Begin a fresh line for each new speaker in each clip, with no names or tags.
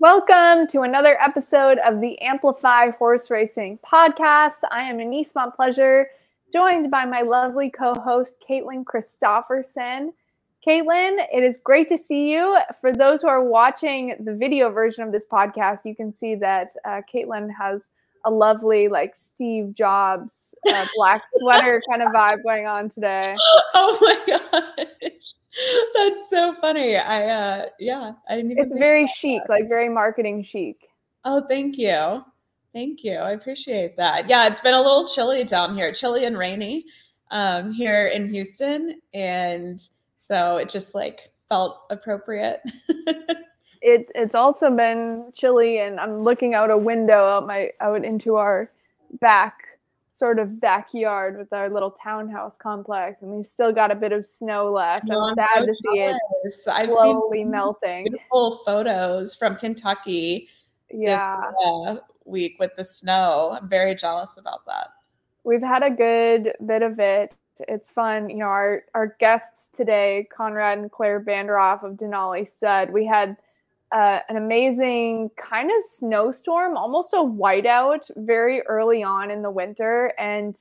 Welcome to another episode of the Amplify Horse Racing Podcast. I am Annise Montplaisir, joined by my lovely co-host Caitlin Christofferson. Caitlin, it is great to see you. For those who are watching the video version of this podcast, you can see that uh, Caitlin has a lovely, like Steve Jobs uh, black sweater kind of vibe going on today.
Oh my gosh. That's so funny. I uh yeah, I didn't even
It's very chic, that. like very marketing chic.
Oh, thank you. Thank you. I appreciate that. Yeah, it's been a little chilly down here, chilly and rainy um here in Houston and so it just like felt appropriate.
it it's also been chilly and I'm looking out a window out my out into our back sort of backyard with our little townhouse complex, and we've still got a bit of snow left. No, I'm, I'm, sad so to see it I've slowly melting.
Beautiful photos from Kentucky.
Yeah,
this, uh, week with the snow. I'm very jealous about that.
We've had a good bit of it. It's fun. You know, our our guests today, Conrad and Claire Bandoroff of Denali, said we had uh, an amazing kind of snowstorm, almost a whiteout very early on in the winter. And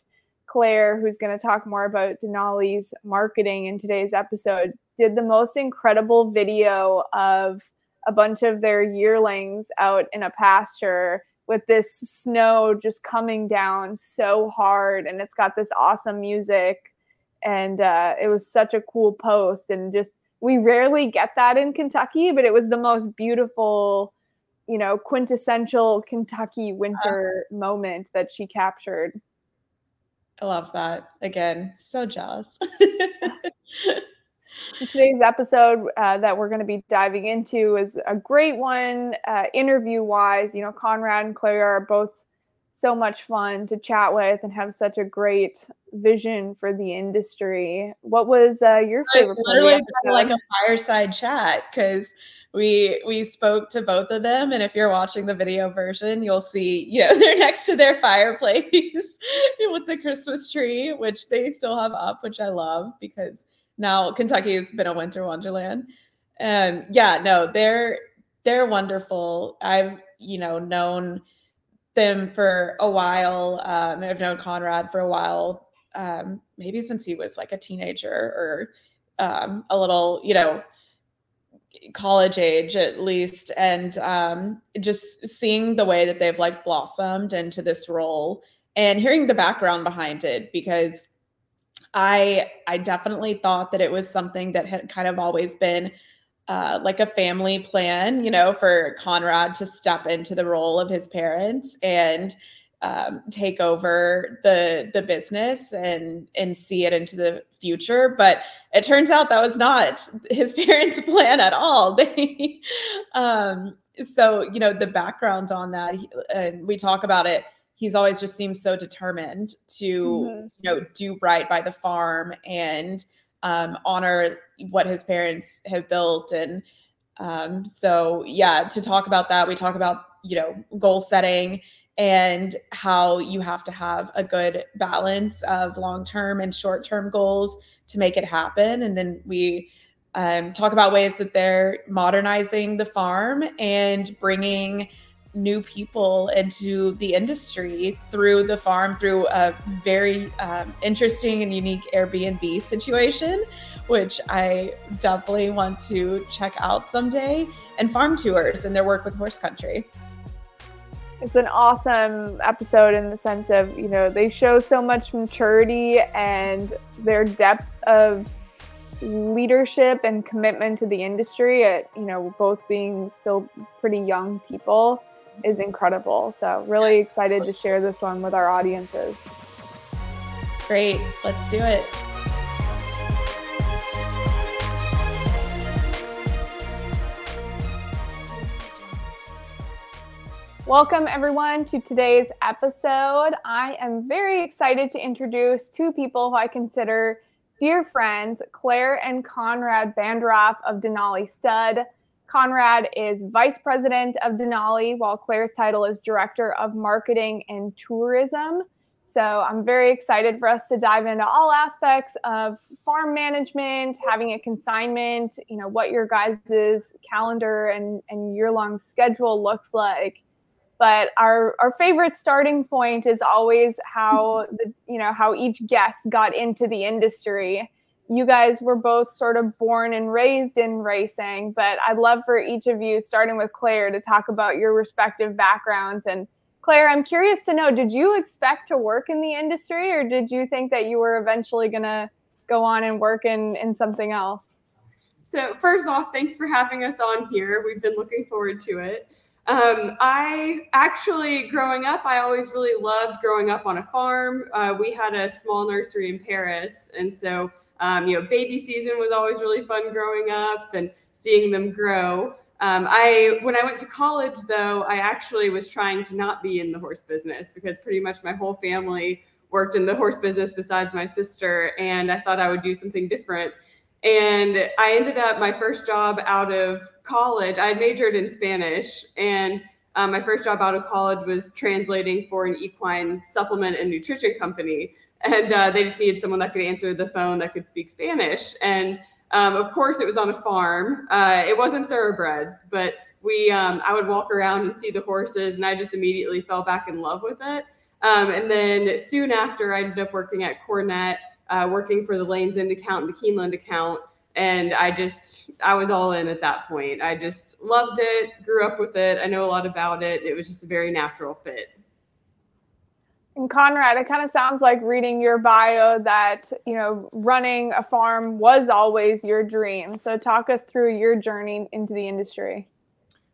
Claire, who's going to talk more about Denali's marketing in today's episode, did the most incredible video of a bunch of their yearlings out in a pasture with this snow just coming down so hard. And it's got this awesome music. And uh, it was such a cool post and just we rarely get that in Kentucky, but it was the most beautiful, you know, quintessential Kentucky winter uh, moment that she captured.
I love that. Again, so jealous.
Today's episode uh, that we're going to be diving into is a great one, uh, interview wise. You know, Conrad and Claire are both so much fun to chat with and have such a great vision for the industry. What was uh, your favorite?
It's literally like a fireside chat because we we spoke to both of them, and if you're watching the video version, you'll see you know they're next to their fireplace with the Christmas tree, which they still have up, which I love because now Kentucky has been a winter wonderland. And yeah, no, they're they're wonderful. I've you know known them for a while. Um, I've known Conrad for a while, um, maybe since he was like a teenager or um, a little, you know, college age at least. And um, just seeing the way that they've like blossomed into this role and hearing the background behind it because I I definitely thought that it was something that had kind of always been uh, like a family plan, you know, for Conrad to step into the role of his parents and um, take over the the business and and see it into the future. But it turns out that was not his parents' plan at all. They, um, so you know, the background on that, and we talk about it. He's always just seems so determined to mm-hmm. you know do right by the farm and um, honor what his parents have built. And um, so yeah to talk about that we talk about you know goal setting and how you have to have a good balance of long-term and short-term goals to make it happen. And then we um, talk about ways that they're modernizing the farm and bringing new people into the industry through the farm through a very um, interesting and unique Airbnb situation, which I definitely want to check out someday, and farm tours and their work with horse country.
It's an awesome episode in the sense of, you know, they show so much maturity and their depth of leadership and commitment to the industry at, you know, both being still pretty young people is mm-hmm. incredible. So, really excited to share this one with our audiences.
Great. Let's do it.
Welcome, everyone, to today's episode. I am very excited to introduce two people who I consider dear friends, Claire and Conrad Bandoroff of Denali Stud. Conrad is vice president of Denali, while Claire's title is director of marketing and tourism. So I'm very excited for us to dive into all aspects of farm management, having a consignment, you know, what your guys' calendar and, and year-long schedule looks like. But our, our favorite starting point is always how the you know how each guest got into the industry. You guys were both sort of born and raised in racing, but I'd love for each of you, starting with Claire, to talk about your respective backgrounds and Claire, I'm curious to know did you expect to work in the industry or did you think that you were eventually going to go on and work in, in something else?
So, first off, thanks for having us on here. We've been looking forward to it. Um, I actually, growing up, I always really loved growing up on a farm. Uh, we had a small nursery in Paris. And so, um, you know, baby season was always really fun growing up and seeing them grow. Um, I when I went to college though, I actually was trying to not be in the horse business because pretty much my whole family worked in the horse business besides my sister, and I thought I would do something different. And I ended up my first job out of college. I majored in Spanish, and um, my first job out of college was translating for an equine supplement and nutrition company. And uh, they just needed someone that could answer the phone that could speak Spanish. And um, of course, it was on a farm. Uh, it wasn't thoroughbreds, but we um, I would walk around and see the horses, and I just immediately fell back in love with it. Um, and then soon after, I ended up working at Cornett, uh, working for the Lane's End account and the Keeneland account. And I just, I was all in at that point. I just loved it, grew up with it. I know a lot about it. It was just a very natural fit.
And Conrad, it kind of sounds like reading your bio that, you know, running a farm was always your dream. So talk us through your journey into the industry.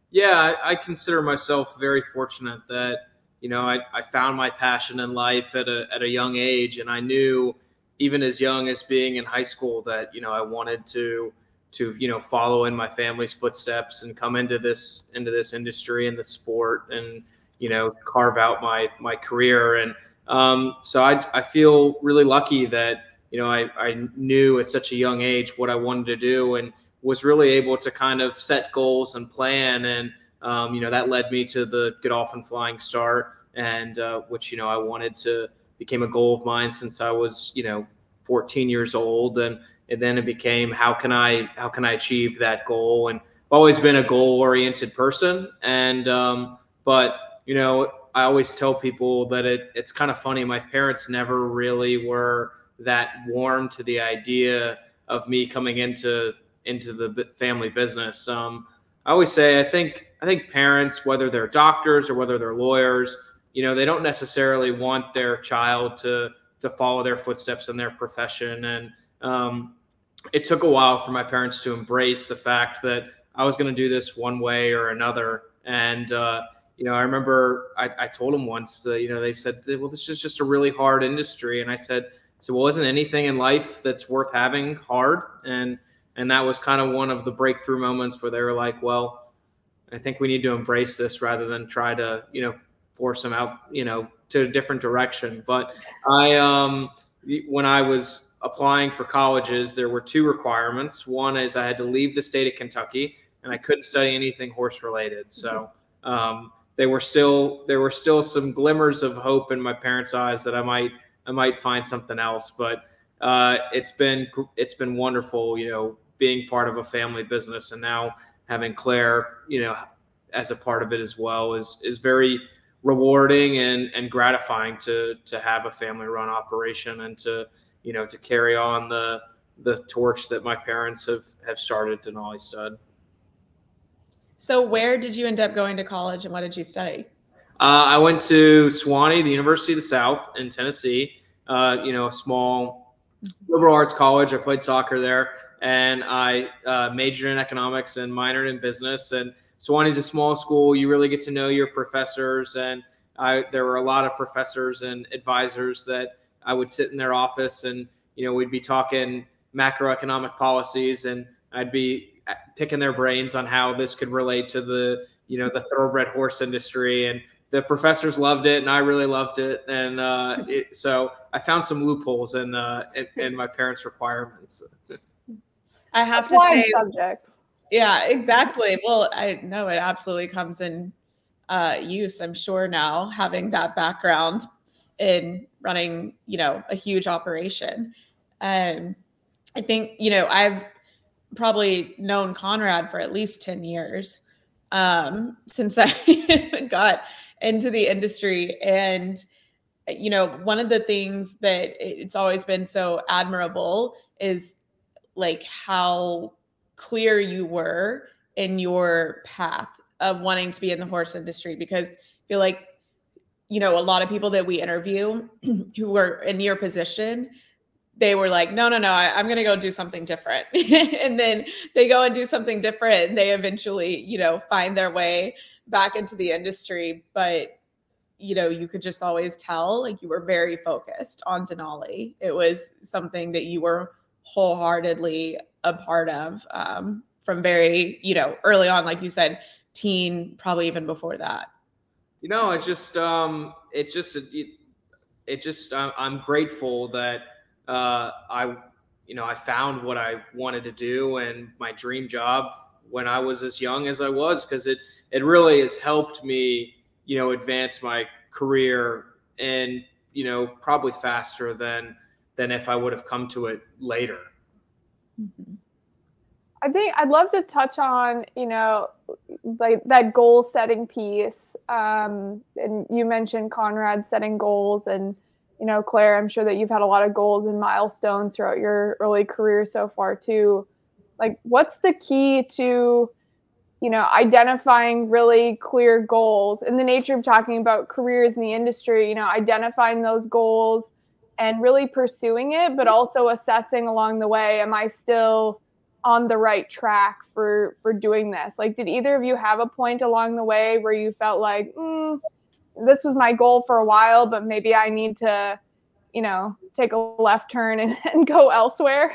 Yeah, I, I consider myself very fortunate that, you know, I, I found my passion in life at a, at a young age. And I knew even as young as being in high school that, you know, I wanted to, to, you know, follow in my family's footsteps and come into this, into this industry and the sport and, you know carve out my my career. And um, so I, I feel really lucky that you know I, I knew at such a young age what I wanted to do and was really able to kind of set goals and plan. And um, you know that led me to the Godolphin Flying Start and uh, which you know I wanted to became a goal of mine since I was you know 14 years old and and then it became how can I how can I achieve that goal and I've always been a goal oriented person and um, but you know, I always tell people that it, it's kind of funny. My parents never really were that warm to the idea of me coming into into the family business. Um, I always say I think I think parents, whether they're doctors or whether they're lawyers, you know, they don't necessarily want their child to to follow their footsteps in their profession. And um, it took a while for my parents to embrace the fact that I was going to do this one way or another. And uh, you know, I remember I, I told them once, uh, you know, they said, well, this is just a really hard industry. And I said, so well, isn't anything in life that's worth having hard? And, and that was kind of one of the breakthrough moments where they were like, well, I think we need to embrace this rather than try to, you know, force them out, you know, to a different direction. But I, um, when I was applying for colleges, there were two requirements. One is I had to leave the state of Kentucky and I couldn't study anything horse related. So, um, they were still there were still some glimmers of hope in my parents' eyes that I might I might find something else. But uh, it's been it's been wonderful, you know, being part of a family business and now having Claire, you know, as a part of it as well is is very rewarding and and gratifying to to have a family run operation and to you know to carry on the the torch that my parents have have started Denali Stud.
So, where did you end up going to college and what did you study?
Uh, I went to Sewanee, the University of the South in Tennessee. Uh, you know, a small liberal arts college. I played soccer there, and I uh, majored in economics and minored in business. And Sewanee's a small school. You really get to know your professors, and I, there were a lot of professors and advisors that I would sit in their office, and you know, we'd be talking macroeconomic policies, and I'd be picking their brains on how this could relate to the you know the thoroughbred horse industry and the professors loved it and I really loved it and uh, it, so I found some loopholes in, uh, in, in my parents' requirements.
I have to say, subjects. Yeah, exactly. Well, I know it absolutely comes in uh, use. I'm sure now having that background in running, you know, a huge operation. Um, I think, you know, I've probably known Conrad for at least 10 years um, since I got into the industry. And, you know, one of the things that it's always been so admirable is like how clear you were in your path of wanting to be in the horse industry because I feel like you know a lot of people that we interview who were in your position they were like no no no I, am going to go do something different. And then they go and do something different and they eventually you know find their way back into the industry. But you know you could just always tell like you were very focused on Denali. It was something that you were wholeheartedly a part of um, from very you know early on like you said teen probably even before that.
You know it's just um it just it, it just i'm grateful that uh i you know i found what i wanted to do and my dream job when i was as young as i was because it it really has helped me you know advance my career and you know probably faster than than if i would have come to it later
mm-hmm. I think I'd love to touch on, you know, like that goal setting piece. Um, and you mentioned Conrad setting goals, and you know, Claire, I'm sure that you've had a lot of goals and milestones throughout your early career so far too. Like, what's the key to, you know, identifying really clear goals in the nature of talking about careers in the industry? You know, identifying those goals and really pursuing it, but also assessing along the way, am I still on the right track for for doing this? Like did either of you have a point along the way where you felt like mm, this was my goal for a while but maybe i need to you know take a left turn and, and go elsewhere?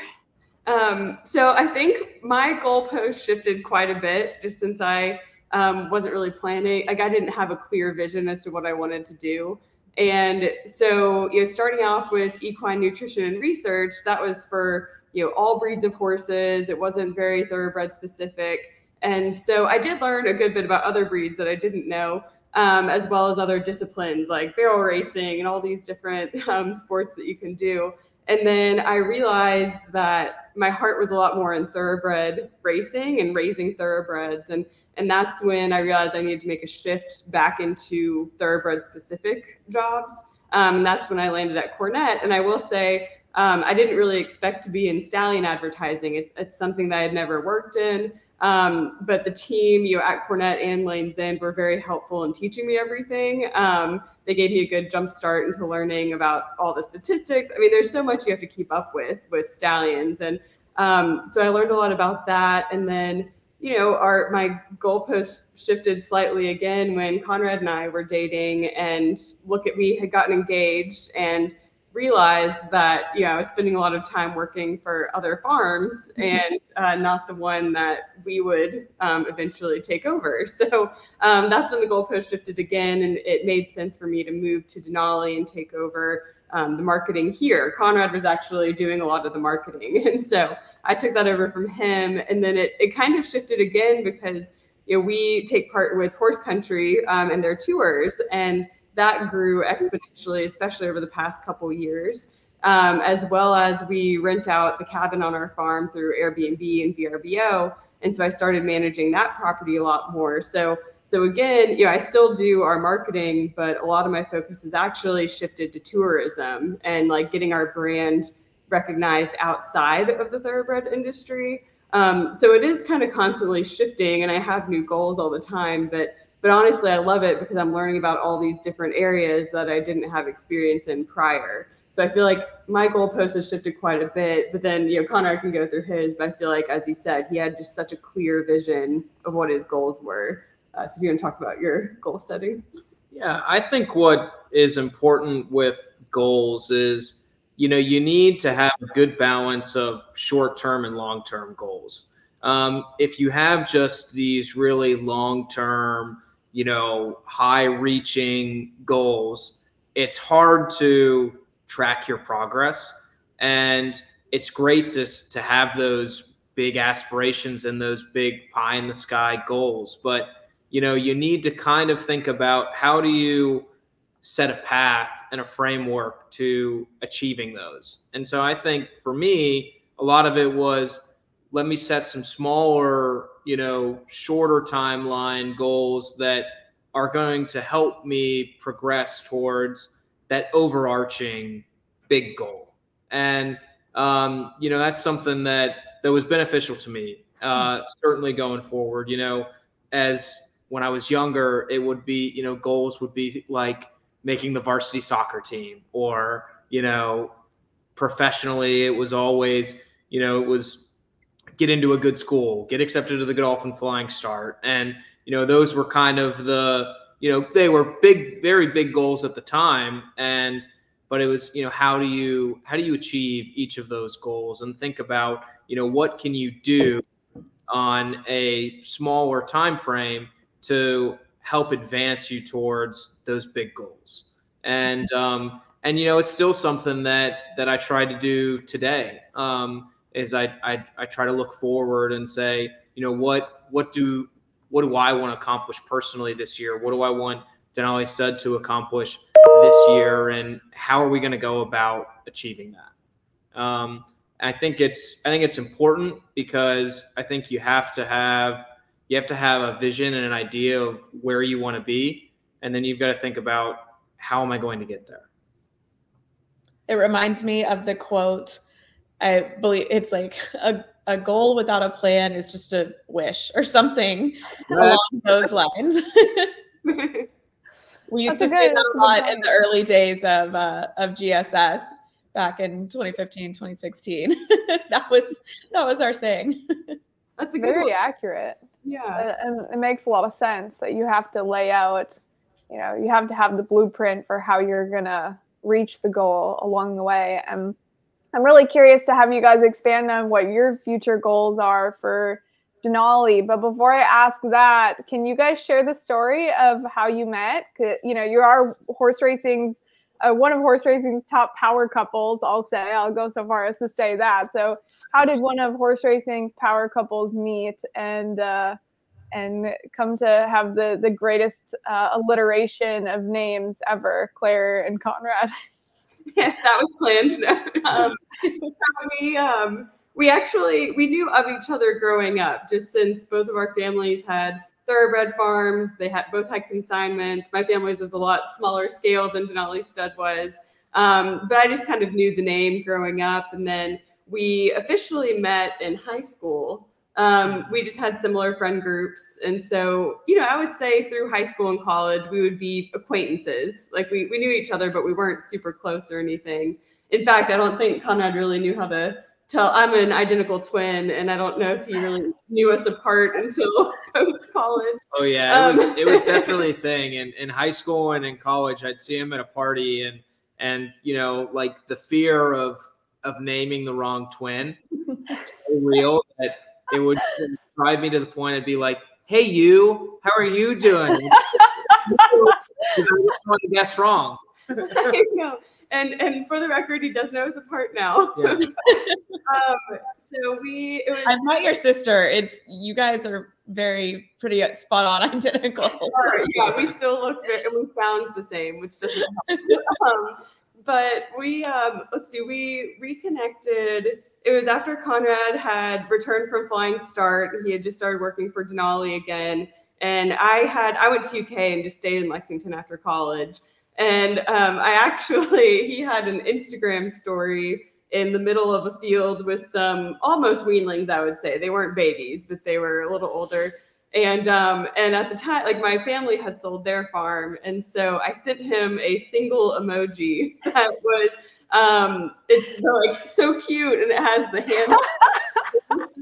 Um, so i think my goalpost shifted quite a bit just since i um, wasn't really planning like i didn't have a clear vision as to what i wanted to do and so you know starting off with equine nutrition and research that was for you know all breeds of horses. It wasn't very thoroughbred specific, and so I did learn a good bit about other breeds that I didn't know. Um, as well as other disciplines like barrel racing and all these different um, sports that you can do. And then I realized that my heart was a lot more in thoroughbred racing and raising thoroughbreds. And, and that's when I realized I needed to make a shift back into thoroughbred specific jobs. Um, and that's when I landed at Cornett. And I will say, um, I didn't really expect to be in stallion advertising. It, it's something that I had never worked in. Um, but the team, you know, at Cornett and Lane's End were very helpful in teaching me everything. Um, they gave me a good jump start into learning about all the statistics. I mean, there's so much you have to keep up with with stallions, and um, so I learned a lot about that. And then, you know, our my goalpost shifted slightly again when Conrad and I were dating, and look at we had gotten engaged and realized that you know I was spending a lot of time working for other farms mm-hmm. and uh, not the one that we would um, eventually take over. So um, that's when the goalpost shifted again, and it made sense for me to move to Denali and take over um, the marketing here. Conrad was actually doing a lot of the marketing, and so I took that over from him. And then it it kind of shifted again because you know we take part with Horse Country um, and their tours and that grew exponentially, especially over the past couple years. Um, as well as we rent out the cabin on our farm through Airbnb and VRBO. And so I started managing that property a lot more. So so again, you know, I still do our marketing, but a lot of my focus is actually shifted to tourism and like getting our brand recognized outside of the thoroughbred industry. Um, so it is kind of constantly shifting, and I have new goals all the time. But but honestly, I love it because I'm learning about all these different areas that I didn't have experience in prior. So I feel like my goalpost has shifted quite a bit, but then you know Conrad can go through his. But I feel like, as he said, he had just such a clear vision of what his goals were. Uh, so if you want to talk about your goal setting,
yeah, I think what is important with goals is you know you need to have a good balance of short-term and long-term goals. Um, if you have just these really long-term you know, high reaching goals, it's hard to track your progress. And it's great to, to have those big aspirations and those big pie in the sky goals. But, you know, you need to kind of think about how do you set a path and a framework to achieving those. And so I think for me, a lot of it was let me set some smaller, you know, shorter timeline goals that are going to help me progress towards that overarching big goal. And um, you know, that's something that that was beneficial to me. Uh, certainly going forward, you know, as when I was younger, it would be, you know, goals would be like making the varsity soccer team or, you know, professionally, it was always, you know, it was get into a good school, get accepted to the Godolphin Flying Start. And, you know, those were kind of the, you know, they were big, very big goals at the time. And, but it was, you know, how do you, how do you achieve each of those goals and think about, you know, what can you do on a smaller time frame to help advance you towards those big goals. And um, and you know, it's still something that that I try to do today. Um, is I, I I try to look forward and say, you know, what what do what do I want to accomplish personally this year? What do I want Denali Stud to accomplish this year, and how are we going to go about achieving that? Um, I think it's I think it's important because I think you have to have you have to have a vision and an idea of where you want to be and then you've got to think about how am i going to get there?
It reminds me of the quote i believe it's like a, a goal without a plan is just a wish or something along those lines. We used that's to say that a lot in the early days of uh, of gss back in 2015 2016 that was that was our saying.
That's very one. accurate
yeah.
Uh, and it makes a lot of sense that you have to lay out, you know, you have to have the blueprint for how you're going to reach the goal along the way. And I'm really curious to have you guys expand on what your future goals are for Denali. But before I ask that, can you guys share the story of how you met? You know, you are horse racing's uh, one of horse racing's top power couples. I'll say I'll go so far as to say that. So, how did one of horse racing's power couples meet and uh, and come to have the the greatest uh, alliteration of names ever, Claire and Conrad?
Yeah, that was planned. um, so we um, we actually we knew of each other growing up, just since both of our families had thoroughbred farms. They had both had consignments. My family's was a lot smaller scale than Denali Stud was. Um, but I just kind of knew the name growing up. And then we officially met in high school. Um, we just had similar friend groups. And so, you know, I would say through high school and college, we would be acquaintances. Like we, we knew each other, but we weren't super close or anything. In fact, I don't think Conrad really knew how to tell I'm an identical twin, and I don't know if he really knew us apart until post college.
Oh yeah, it um, was it was definitely a thing. And in high school and in college, I'd see him at a party, and and you know, like the fear of of naming the wrong twin, so real that it would drive me to the point I'd be like, "Hey, you, how are you doing?" Because I want to guess wrong.
I know and and for the record, he does know us apart now. Yeah. um, so we. Was,
I've met your sister. It's you guys are very pretty spot on identical.
yeah, we still look and we sound the same, which doesn't help. um, but we um, let's see, we reconnected. It was after Conrad had returned from Flying Start. He had just started working for Denali again. And I had I went to UK and just stayed in Lexington after college. And um, I actually, he had an Instagram story in the middle of a field with some almost weanlings, I would say. They weren't babies, but they were a little older. And um, and at the time, like my family had sold their farm, and so I sent him a single emoji that was um, it's like so cute, and it has the hand.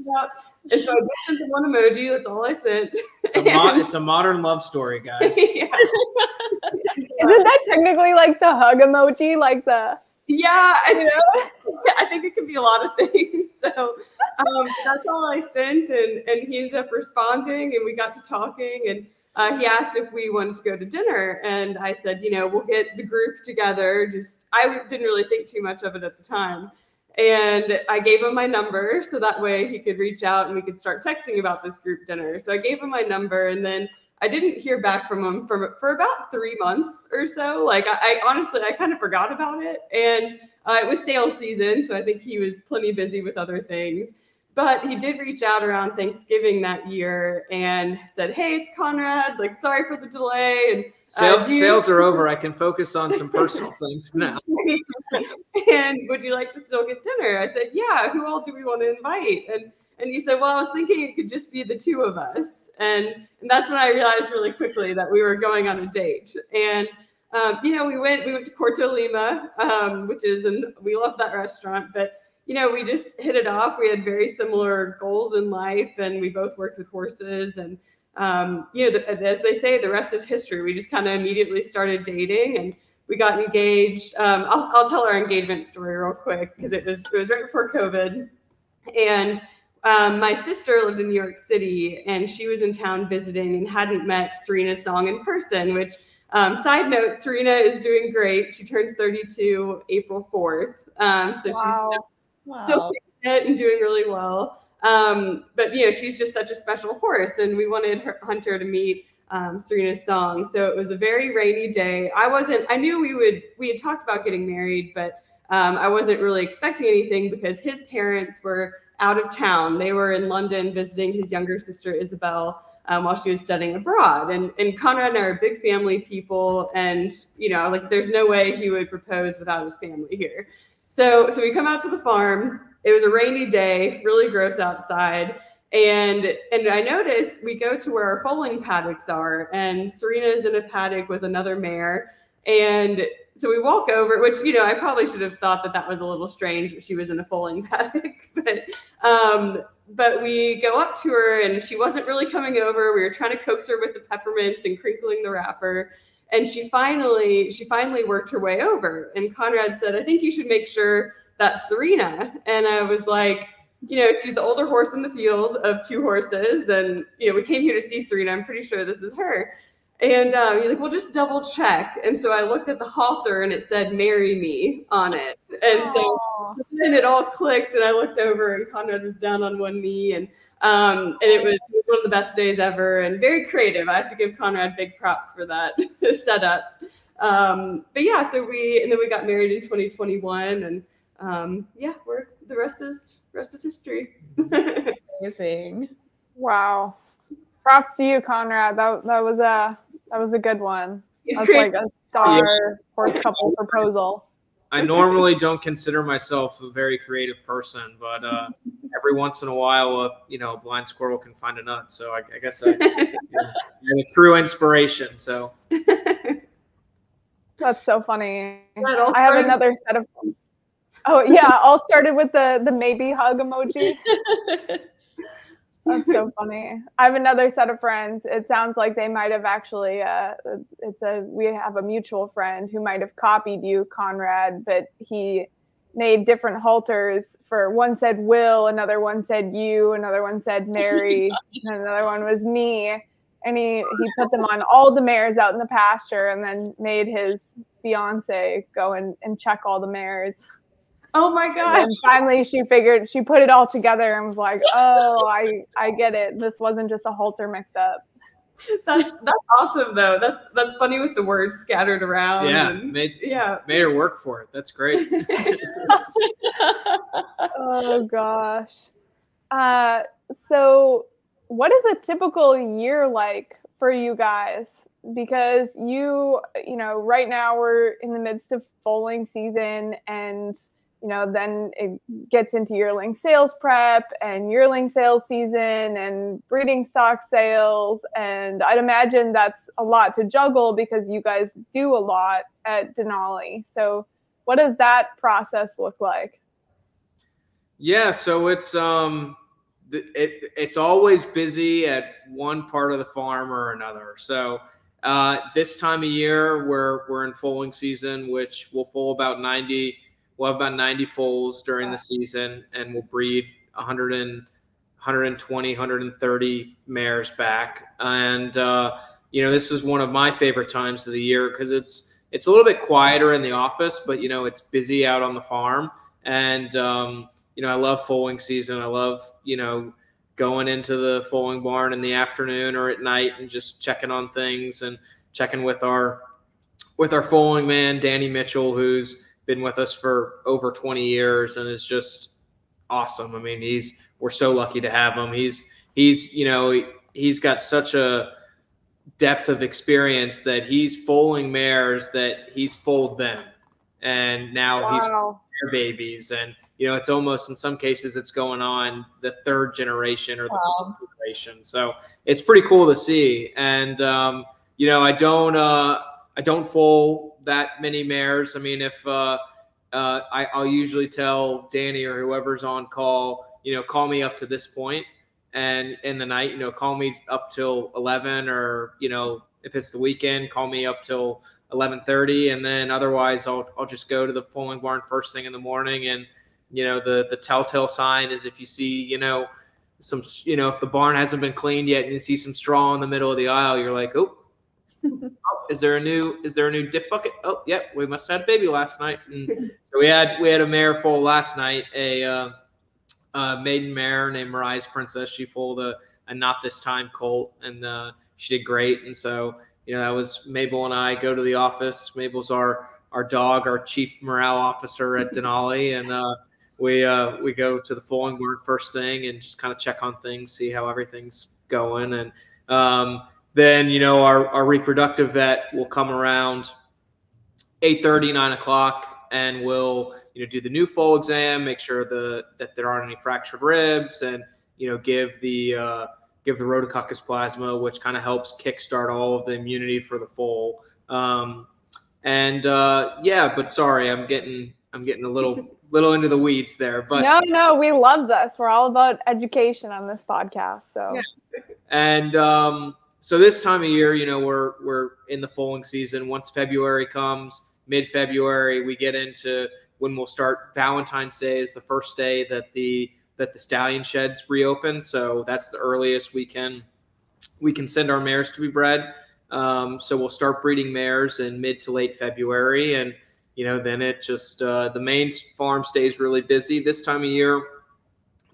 And so I just sent the one emoji. That's all I sent.
It's a, mo- it's a modern love story, guys. yeah.
Isn't that technically like the hug emoji? Like the
yeah, I know. I think it can be a lot of things. So um, that's all I sent, and and he ended up responding, and we got to talking, and uh, he asked if we wanted to go to dinner, and I said, you know, we'll get the group together. Just I didn't really think too much of it at the time. And I gave him my number so that way he could reach out and we could start texting about this group dinner. So I gave him my number and then I didn't hear back from him for for about three months or so. Like I, I honestly, I kind of forgot about it, and uh, it was sales season, so I think he was plenty busy with other things. But he did reach out around Thanksgiving that year and said, "Hey, it's Conrad. Like, sorry for the delay." And
Sales,
uh, you-
sales are over. I can focus on some personal things now.
and would you like to still get dinner? I said, yeah. Who all do we want to invite? And and he said, well, I was thinking it could just be the two of us. And, and that's when I realized really quickly that we were going on a date. And um, you know, we went we went to Corto Lima, um, which is and we love that restaurant, but you know, we just hit it off. We had very similar goals in life, and we both worked with horses. And um, you know, the, as they say, the rest is history. We just kind of immediately started dating, and we got engaged. Um, I'll, I'll tell our engagement story real quick because it was it was right before COVID, and um, my sister lived in New York City, and she was in town visiting and hadn't met Serena's Song in person. Which, um, side note, Serena is doing great. She turns 32 April 4th, um, so she's still
Wow.
still and doing really well. Um, but you know, she's just such a special horse, and we wanted her, Hunter to meet um, Serena's Song. So it was a very rainy day. I wasn't. I knew we would. We had talked about getting married, but um, I wasn't really expecting anything because his parents were out of town. They were in London visiting his younger sister Isabel um, while she was studying abroad. And and Conrad and I are big family people, and you know, like there's no way he would propose without his family here. So so we come out to the farm. It was a rainy day, really gross outside. And and I noticed we go to where our foaling paddocks are, and Serena is in a paddock with another mare. And so we walk over, which you know I probably should have thought that that was a little strange she was in a foaling paddock, but um, but we go up to her and she wasn't really coming over. We were trying to coax her with the peppermints and crinkling the wrapper, and she finally she finally worked her way over. And Conrad said, "I think you should make sure that's Serena." And I was like, you know, she's the older horse in the field of two horses, and you know, we came here to see Serena. I'm pretty sure this is her. And um, he's like, well, just double check. And so I looked at the halter and it said, marry me on it. And so then it all clicked and I looked over and Conrad was down on one knee and um, and it was, it was one of the best days ever and very creative. I have to give Conrad big props for that setup. Um, but yeah, so we and then we got married in 2021 and um, yeah, we're the rest is rest is history.
Amazing.
Wow. Props to you, Conrad. That that was a that was a good one.
He's
That's
great.
like a star horse couple proposal.
I normally don't consider myself a very creative person, but uh, every once in a while, a you know, a blind squirrel can find a nut. So I, I guess I, I'm a true inspiration. So
That's so funny.
That
I have another set of. Oh yeah, all started with the the maybe hug emoji. That's so funny. I have another set of friends. It sounds like they might have actually. Uh, it's a we have a mutual friend who might have copied you, Conrad, but he made different halters. For one said Will, another one said you, another one said Mary, and another one was me. And he he put them on all the mares out in the pasture, and then made his fiance go and, and check all the mares.
Oh my
And
gosh.
then finally she figured she put it all together and was like, "Oh, I I get it. This wasn't just a halter mix up."
That's that's awesome though. That's that's funny with the words scattered around.
yeah,
and-
made
yeah.
made her work for it. That's great.
Oh gosh. Uh, so what is a typical year like for you guys? Because you, you know, right now we're in the midst of foaling season and you know, then it gets into yearling sales prep and yearling sales season and breeding stock sales. And I'd imagine that's a lot to juggle because you guys do a lot at Denali. So, what does that process look like?
Yeah, so it's um it it's always busy at one part of the farm or another. So uh, this time of year we're we're in foaling season, which will foal about 90 we'll have about 90 foals during the season and we'll breed 100 and 120 130 mares back. And uh, you know this is one of my favorite times of the year because it's it's a little bit quieter in the office but you know it's busy out on the farm. And um, you know, I love foaling season. I love, you know, going into the foaling barn in the afternoon or at night and just checking on things and checking with our with our foaling man Danny Mitchell, who's been with us for over 20 years and is just awesome. I mean, he's we're so lucky to have him. He's he's you know he's got such a depth of experience that he's foaling mares that he's foaled them, and now wow. he's their babies, and you know it's almost in some cases it's going on the third generation or the wow. fourth generation. So it's pretty cool to see, and um, you know I don't uh, I don't foal that many mares. I mean if uh, uh, I, I'll usually tell Danny or whoever's on call, you know, call me up to this point and in the night, you know, call me up till 11 or, you know, if it's the weekend, call me up till 11:30 and then otherwise I'll I'll just go to the foaling barn first thing in the morning and you know the the telltale sign is if you see, you know, some you know, if the barn hasn't been cleaned yet and you see some straw in the middle of the aisle, you're like, "Oh, oh is there a new is there a new dip bucket? Oh, yep, we must have had a baby last night." And so we had we had a mare foal last night, a uh, uh, maiden mare named Mariah's Princess. She foaled a, a not this time colt, and uh, she did great. And so, you know, that was Mabel and I go to the office. Mabel's our our dog, our chief morale officer at Denali, and uh, we uh, we go to the foaling barn first thing and just kind of check on things, see how everything's going, and um, then you know our our reproductive vet will come around 8:30, 9 o'clock, and we'll you know do the new foal exam, make sure the that there aren't any fractured ribs, and you know give the uh, give the rhodococcus plasma, which kind of helps kickstart all of the immunity for the foal. Um, and uh, yeah, but sorry, I'm getting I'm getting a little little into the weeds there. But
no, no, we love this. We're all about education on this podcast. So
yeah. and um, so this time of year, you know, we're we're in the foaling season. Once February comes, mid February, we get into when we'll start. Valentine's Day is the first day that the that the stallion sheds reopen. So that's the earliest we can we can send our mares to be bred. Um, so we'll start breeding mares in mid to late February, and you know then it just uh, the main farm stays really busy this time of year.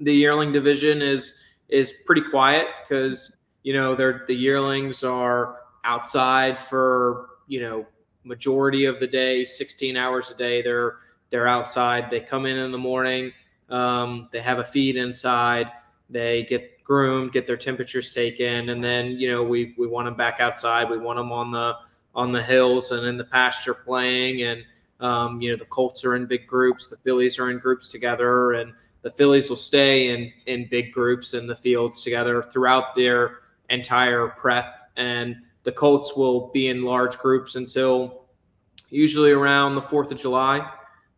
The yearling division is is pretty quiet because you know they're the yearlings are outside for you know majority of the day, 16 hours a day. They're they're outside. They come in in the morning. Um, they have a feed inside. They get groomed, get their temperatures taken, and then you know we we want them back outside. We want them on the on the hills and in the pasture playing. And um, you know the colts are in big groups. The fillies are in groups together, and the fillies will stay in in big groups in the fields together throughout their entire prep. And the colts will be in large groups until usually around the Fourth of July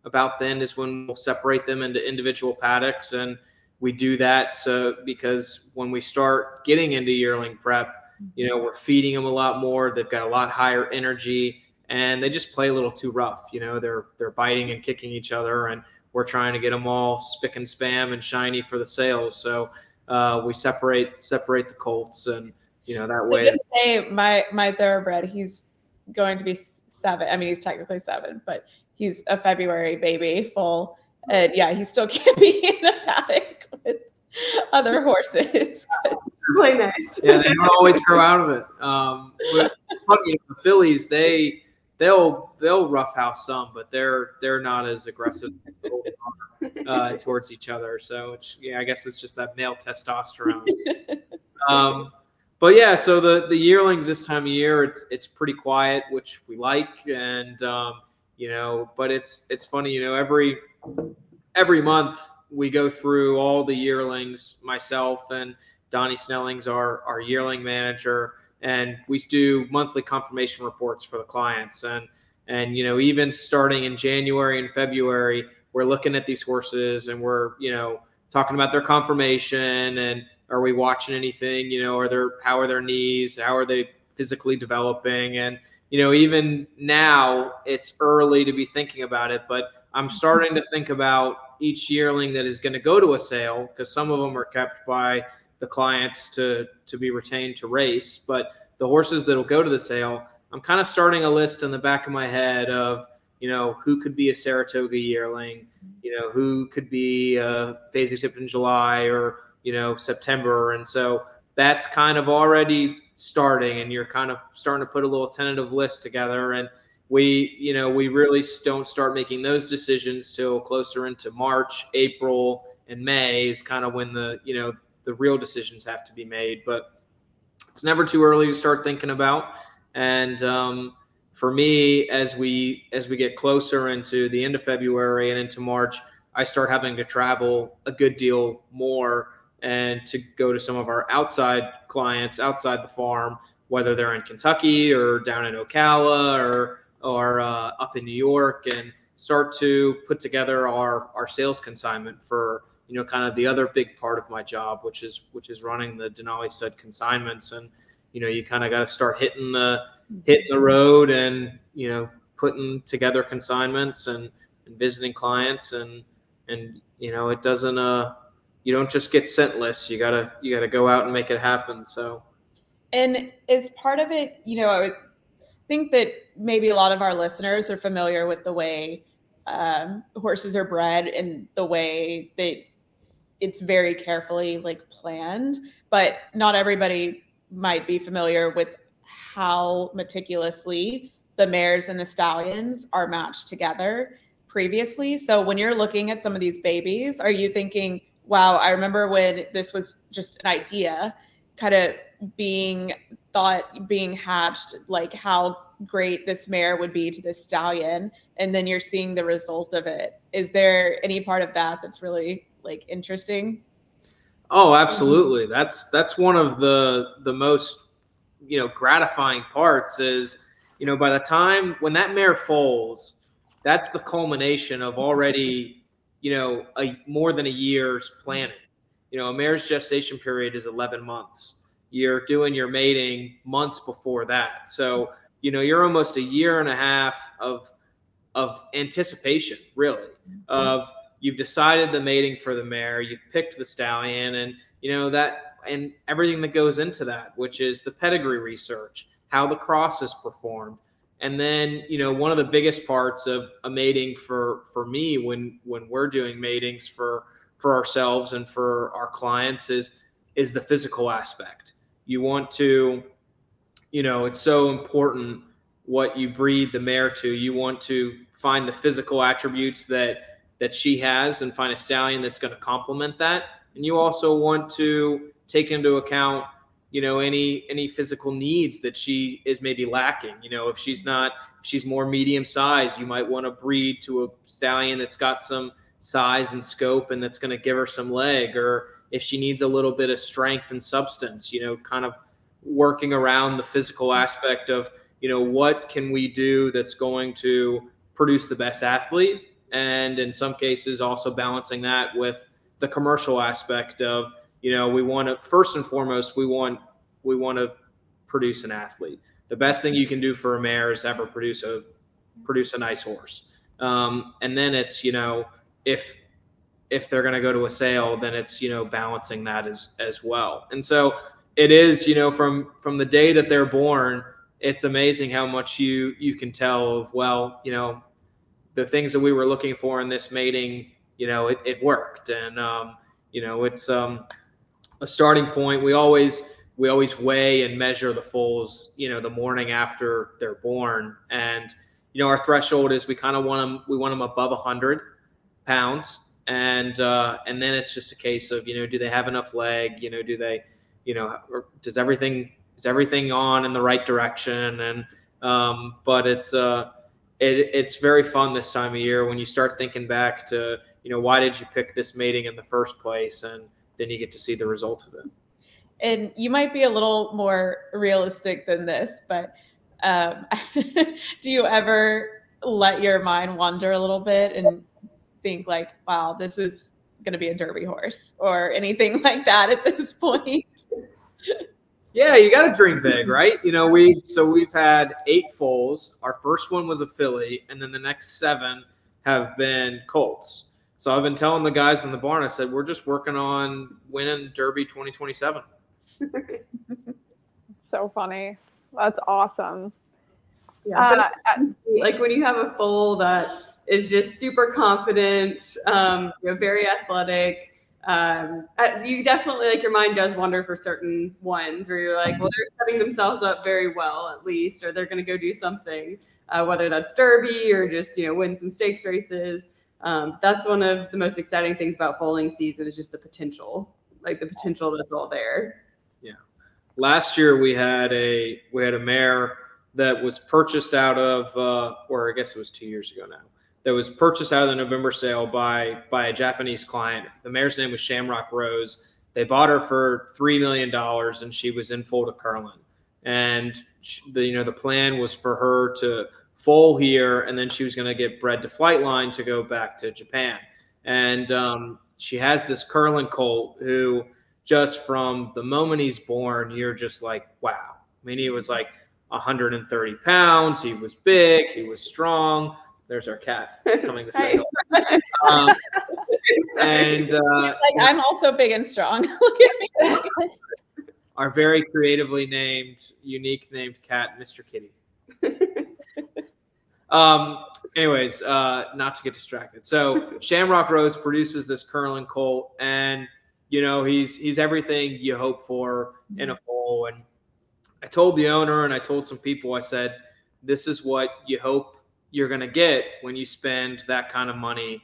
about then is when we'll separate them into individual paddocks and we do that so because when we start getting into yearling prep you know we're feeding them a lot more they've got a lot higher energy and they just play a little too rough you know they're they're biting and kicking each other and we're trying to get them all spick and spam and shiny for the sales so uh, we separate separate the colts and you know that way
say my my thoroughbred he's going to be seven i mean he's technically seven but he's a February baby, full, and yeah, he still can't be in a paddock with other horses.
really nice.
yeah, they don't always grow out of it. Um, but funny, the fillies, they they'll they'll roughhouse some, but they're they're not as aggressive uh, towards each other. So yeah, I guess it's just that male testosterone. Um, but yeah, so the the yearlings this time of year, it's it's pretty quiet, which we like, and um, you know but it's it's funny you know every every month we go through all the yearlings myself and donnie snelling's our our yearling manager and we do monthly conformation reports for the clients. And and you know even starting in january and february we're looking at these horses and we're you know talking about their conformation and are we watching anything you know are there how are their knees how are they physically developing? And you know, even now it's early to be thinking about it, but I'm mm-hmm. starting to think about each yearling that is going to go to a sale because some of them are kept by the clients to to be retained to race, but the horses that will go to the sale, I'm kind of starting a list in the back of my head of you know who could be a Saratoga yearling, you know who could be a Fasig in July or you know, September. And so that's kind of already starting and you're kind of starting to put a little tentative list together. And we, you know, we really don't start making those decisions till closer into March, April, and May is kind of when the, you know, the real decisions have to be made. But it's never too early to start thinking about. And um, for me, as we as we get closer into the end of February and into March, I start having to travel a good deal more and to go to some of our outside clients outside the farm, whether they're in Kentucky or down in Ocala or or uh, up in New York, and start to put together our our sales consignment for you know kind of the other big part of my job, which is which is running the Denali stud consignments, and you know you kind of got to start hitting the hitting the road and you know putting together consignments and, and visiting clients. And and you know it doesn't uh you don't just get sent lists you gotta you gotta go out and make it happen. So.
And as part of it you know i would think that maybe a lot of our listeners are familiar with the way um, horses are bred and the way that it's very carefully like planned but not everybody might be familiar with how meticulously the mares and the stallions are matched together previously. So when you're looking at some of these babies, are you thinking, wow, I remember when this was just an idea kind of being thought being hatched like how great this mare would be to this stallion and then you're seeing the result of it is there any part of that that's really like interesting
oh um, absolutely that's that's one of the the most you know gratifying parts is you know by the time when that mare foals that's the culmination of already, you know, a more than a year's planning. You know, a mare's gestation period is 11 months. You're doing your mating months before that. So, you know, you're almost a year and a half of of anticipation, really, of you've decided the mating for the mare, you've picked the stallion, and you know that and everything that goes into that, which is the pedigree research, how the cross is performed, and then, you know, one of the biggest parts of a mating for for me when when we're doing matings for for ourselves and for our clients is is the physical aspect. You want to, you know, it's so important what you breed the mare to. You want to find the physical attributes that that she has and find a stallion that's going to complement that. And you also want to take into account you know any any physical needs that she is maybe lacking. You know if she's not if she's more medium size you might want to breed to a stallion that's got some size and scope and that's going to give her some leg. Or if she needs a little bit of strength and substance you know kind of working around the physical aspect of you know what can we do that's going to produce the best athlete and in some cases also balancing that with the commercial aspect of you know we want to first and foremost we want we want to produce an athlete. The best thing you can do for a mare is ever produce a produce a nice horse. Um, and then it's you know if if they're going to go to a sale then it's you know balancing that as as well. And so it is you know from from the day that they're born it's amazing how much you you can tell of well you know the things that we were looking for in this mating you know it, it worked. And um, you know it's um, a starting point. We always we always weigh and measure the foals, you know, the morning after they're born, and you know our threshold is we kind of want them we want them above 100 pounds, and uh, and then it's just a case of you know do they have enough leg, you know, do they, you know, does everything is everything on in the right direction, and um, but it's uh it, it's very fun this time of year when you start thinking back to you know why did you pick this mating in the first place and then you get to see the result of it.
And you might be a little more realistic than this, but um, do you ever let your mind wander a little bit and think like, wow, this is going to be a derby horse or anything like that at this point?
yeah, you got to dream big, right? You know, we so we've had eight foals. Our first one was a filly, and then the next seven have been colts. So I've been telling the guys in the barn, I said, we're just working on winning Derby 2027.
so funny. That's awesome.
Yeah, uh, like when you have a foal that is just super confident, um, you know, very athletic, um, uh, you definitely like your mind does wander for certain ones where you're like, well, they're setting themselves up very well at least, or they're going to go do something, uh, whether that's derby or just you know win some stakes races. Um, that's one of the most exciting things about foaling season is just the potential, like the potential that's all there.
Yeah. Last year we had a we had a mare that was purchased out of, uh, or I guess it was two years ago now that was purchased out of the November sale by by a Japanese client. The mare's name was Shamrock Rose. They bought her for three million dollars, and she was in foal to Curlin. And she, the you know the plan was for her to foal here, and then she was going to get bred to Flightline to go back to Japan. And um, she has this Curlin colt who just from the moment he's born, you're just like, wow. I mean, he was like 130 pounds. He was big. He was strong. There's our cat coming to say hello. Um, and uh,
like, I'm also big and strong. Look at me.
Our very creatively named, unique named cat, Mr. Kitty. um. Anyways, uh, not to get distracted. So Shamrock Rose produces this Curlin colt, and you know he's he's everything you hope for in a foal. And I told the owner, and I told some people, I said, "This is what you hope you're going to get when you spend that kind of money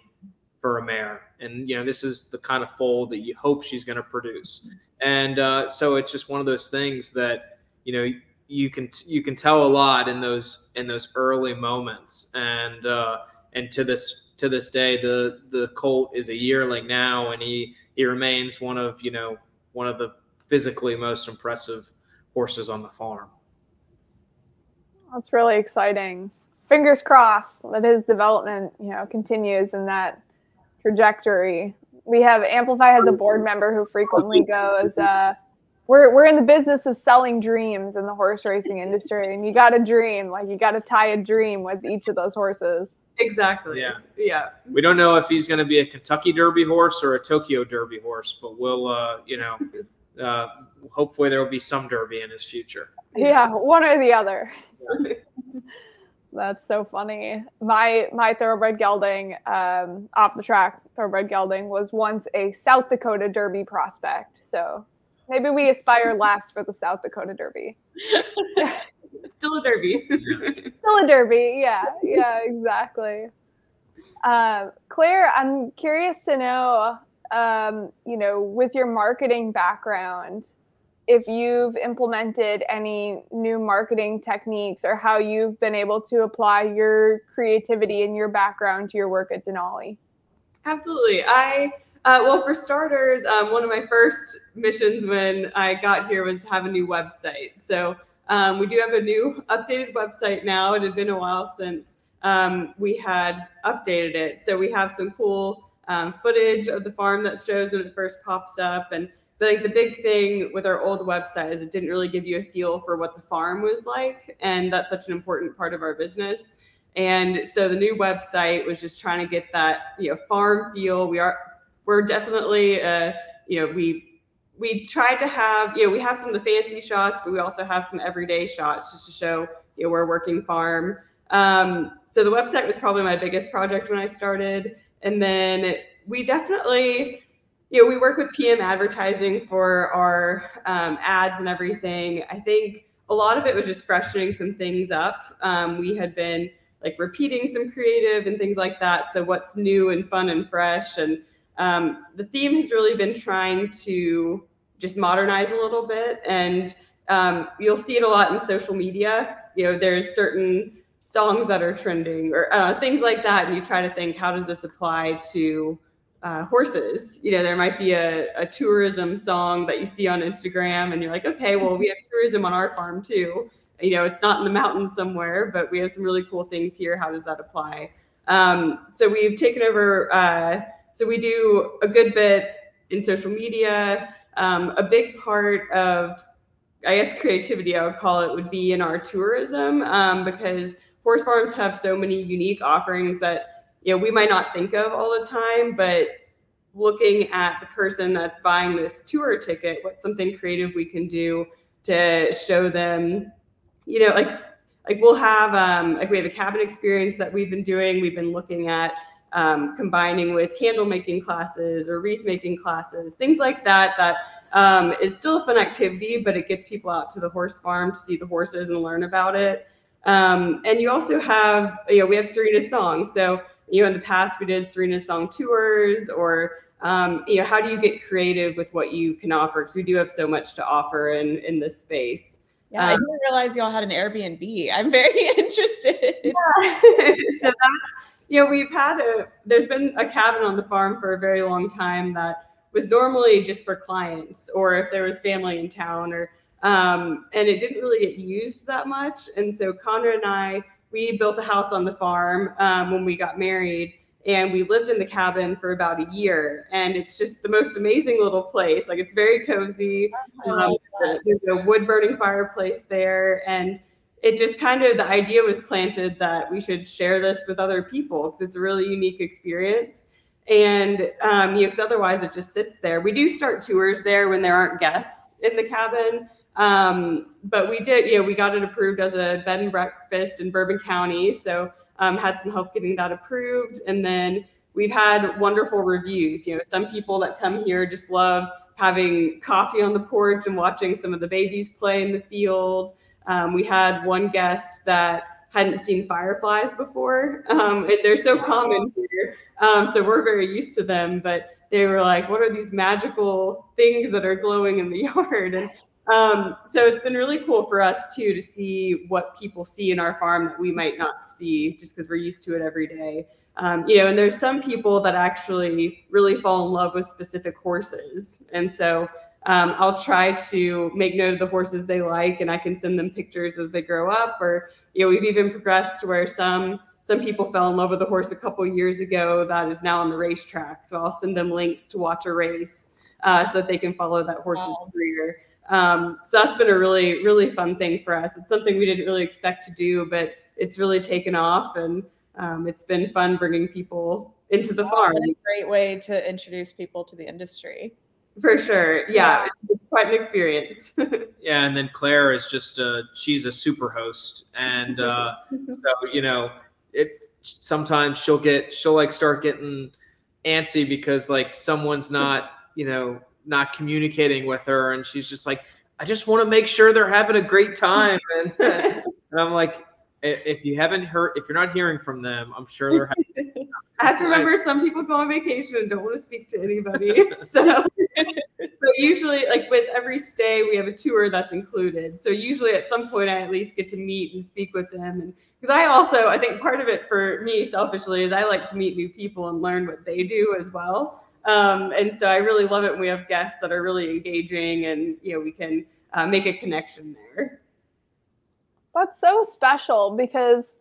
for a mare. And you know, this is the kind of foal that you hope she's going to produce. And uh, so it's just one of those things that you know you can you can tell a lot in those in those early moments. And uh, and to this to this day, the the colt is a yearling now, and he he remains one of you know one of the physically most impressive horses on the farm.
That's really exciting fingers crossed that his development, you know, continues in that trajectory. We have Amplify has a board member who frequently goes, uh, we're, we're in the business of selling dreams in the horse racing industry. And you got to dream, like you got to tie a dream with each of those horses.
Exactly.
Yeah.
Yeah.
We don't know if he's going to be a Kentucky Derby horse or a Tokyo Derby horse, but we'll, uh, you know, uh, hopefully there will be some Derby in his future.
Yeah, one or the other. That's so funny. My my thoroughbred gelding, um, off the track thoroughbred gelding, was once a South Dakota Derby prospect. So maybe we aspire last for the South Dakota Derby.
Still a Derby.
Still a Derby. Yeah. Yeah. Exactly. Uh, Claire, I'm curious to know, um, you know, with your marketing background, if you've implemented any new marketing techniques or how you've been able to apply your creativity and your background to your work at Denali.
Absolutely. I uh, well, for starters, um, one of my first missions when I got here was to have a new website. So um, we do have a new updated website now. It had been a while since um, we had updated it. So we have some cool um, footage of the farm that shows when it first pops up and so like the big thing with our old website is it didn't really give you a feel for what the farm was like, and that's such an important part of our business. And so the new website was just trying to get that you know farm feel. We are we're definitely uh, you know we we tried to have you know we have some of the fancy shots, but we also have some everyday shots just to show you know we're a working farm. Um, so the website was probably my biggest project when I started, and then we definitely you know, we work with PM advertising for our um, ads and everything. I think a lot of it was just freshening some things up. Um, we had been like repeating some creative and things like that. So what's new and fun and fresh, and um, the theme has really been trying to just modernize a little bit. And um, you'll see it a lot in social media. You know, there's certain songs that are trending or uh, things like that, and you try to think, how does this apply to uh, horses. You know, there might be a, a tourism song that you see on Instagram, and you're like, okay, well, we have tourism on our farm too. You know, it's not in the mountains somewhere, but we have some really cool things here. How does that apply? Um, so we've taken over. Uh, so we do a good bit in social media. Um, a big part of, I guess, creativity, I would call it, would be in our tourism um, because horse farms have so many unique offerings that you know we might not think of all the time but looking at the person that's buying this tour ticket what's something creative we can do to show them you know like like we'll have um like we have a cabin experience that we've been doing we've been looking at um, combining with candle making classes or wreath making classes, things like that. That um, is still a fun activity, but it gets people out to the horse farm to see the horses and learn about it. Um, and you also have, you know, we have Serena's Song. So, you know, in the past we did Serena's Song tours or, um, you know, how do you get creative with what you can offer? Because we do have so much to offer in, in this space.
Yeah, I
Um,
didn't realize y'all had an Airbnb. I'm very interested.
Yeah. so that's you know we've had a there's been a cabin on the farm for a very long time that was normally just for clients or if there was family in town or um, and it didn't really get used that much and so Conrad and I we built a house on the farm um, when we got married and we lived in the cabin for about a year. And it's just the most amazing little place. Like it's very cozy. Um, there's a wood burning fireplace there and it just kind of the idea was planted that we should share this with other people because it's a really unique experience. And um, you know because otherwise it just sits there. We do start tours there when there aren't guests in the cabin um, but we did you know we got it approved as a bed and breakfast in bourbon county so um, had some help getting that approved and then we've had wonderful reviews you know some people that come here just love having coffee on the porch and watching some of the babies play in the field um, we had one guest that hadn't seen fireflies before. Um, and they're so common here. Um, so we're very used to them. But they were like, what are these magical things that are glowing in the yard? And um, so it's been really cool for us too to see what people see in our farm that we might not see just because we're used to it every day. Um, you know, and there's some people that actually really fall in love with specific horses. And so um, I'll try to make note of the horses they like, and I can send them pictures as they grow up. Or you know, we've even progressed to where some some people fell in love with a horse a couple years ago that is now on the racetrack. So I'll send them links to watch a race uh, so that they can follow that horse's
Wow.
career. Um, so that's been a really really fun thing for us. It's something we didn't really expect to do, but it's really taken off, and um, it's been fun bringing people into the farm.
What a great way to introduce people to the industry.
For sure. Yeah, it's quite an experience.
Yeah, and then Claire is just a she's a super host, and uh, so you know it. Sometimes she'll get she'll like start getting antsy because like someone's not you know not communicating with her, and she's just like, I just want to make sure they're having a great time, and, and I'm like, if you haven't heard, if you're not hearing from them, I'm sure they're having.
I have to remember some people go on vacation and don't want to speak to anybody. so, but usually, like with every stay, we have a tour that's included. So usually, at some point, I at least get to meet and speak with them. And because I also, I think part of it for me selfishly is I like to meet new people and learn what they do as well. Um, and so I really love it when we have guests that are really engaging and you know we can uh, make a connection there.
That's so special because,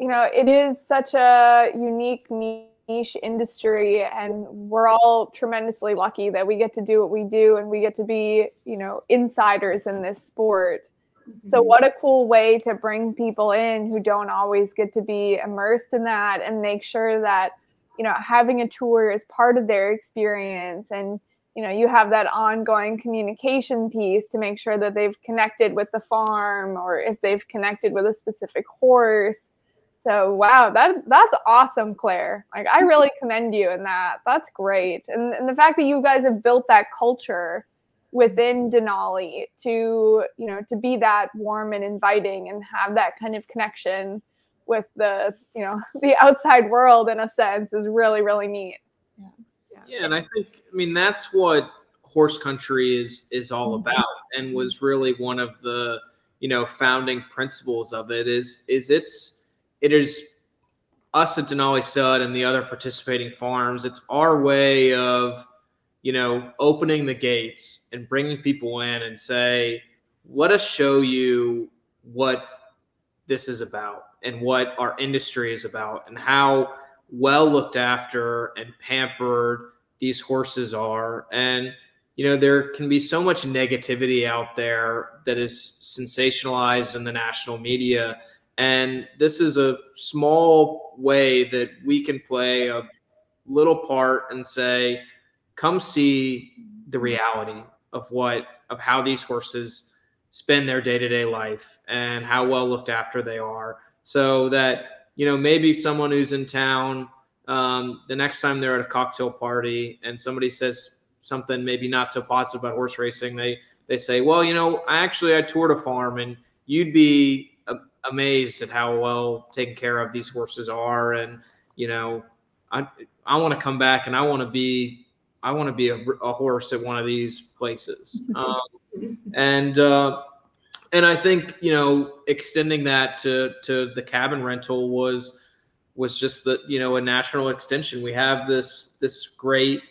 you know, it is such a unique niche industry, and we're all tremendously lucky that we get to do what we do and we get to be, you know, insiders in this sport. So, what a cool way to bring people in who don't always get to be immersed in that and make sure that, you know, having a tour is part of their experience. And you know you have that ongoing communication piece to make sure that they've connected with the farm or if they've connected with a specific horse. So wow that that's awesome claire. Like i really commend you in that. That's great. And, and the fact that you guys have built that culture within denali to you know to be that warm and inviting and have that kind of connection with the you know the outside world in a sense is really really neat.
Yeah, and I think I mean that's what horse country is is all mm-hmm. about, and mm-hmm. was really one of the you know founding principles of it. Is is it's it is us at Denali Stud and the other participating farms. It's our way of you know opening the gates and bringing people in and say, let us show you what this is about and what our industry is about and how well looked after and pampered these horses are. And you know there can be so much negativity out there that is sensationalized in the national media. And this is a small way that we can play a little part and say come see the reality of what of how these horses spend their day-to-day life and how well looked after they are so that you know maybe someone who's in town um, the next time they're at a cocktail party and somebody says something maybe not so positive about horse racing, they they say, well, you know, I actually I toured a farm and you'd be amazed at how well taken care of these horses are, and you know, I I want to come back and I want to be I want to be a, a, horse at one of these places, um, and uh, and I think you know extending that to to the cabin rental was was just the you know a natural extension. We have this this great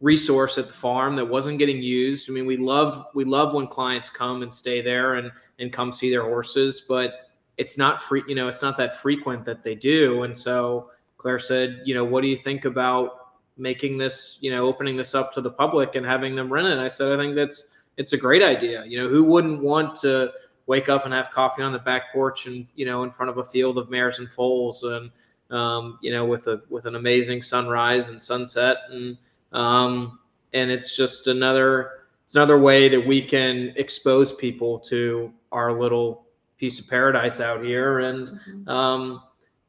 resource at the farm that wasn't getting used. I mean, we love we love when clients come and stay there and and come see their horses, but it's not free. You know, it's not that frequent that they do. And so Claire said, you know, what do you think about making this, you know, opening this up to the public and having them rent it? I said, I think that's it's a great idea. You know, who wouldn't want to wake up and have coffee on the back porch and you know in front of a field of mares and foals and um, you know with a with an amazing sunrise and sunset. And um, and it's just another it's another way that we can expose people to our little piece of paradise out here. And mm-hmm. um,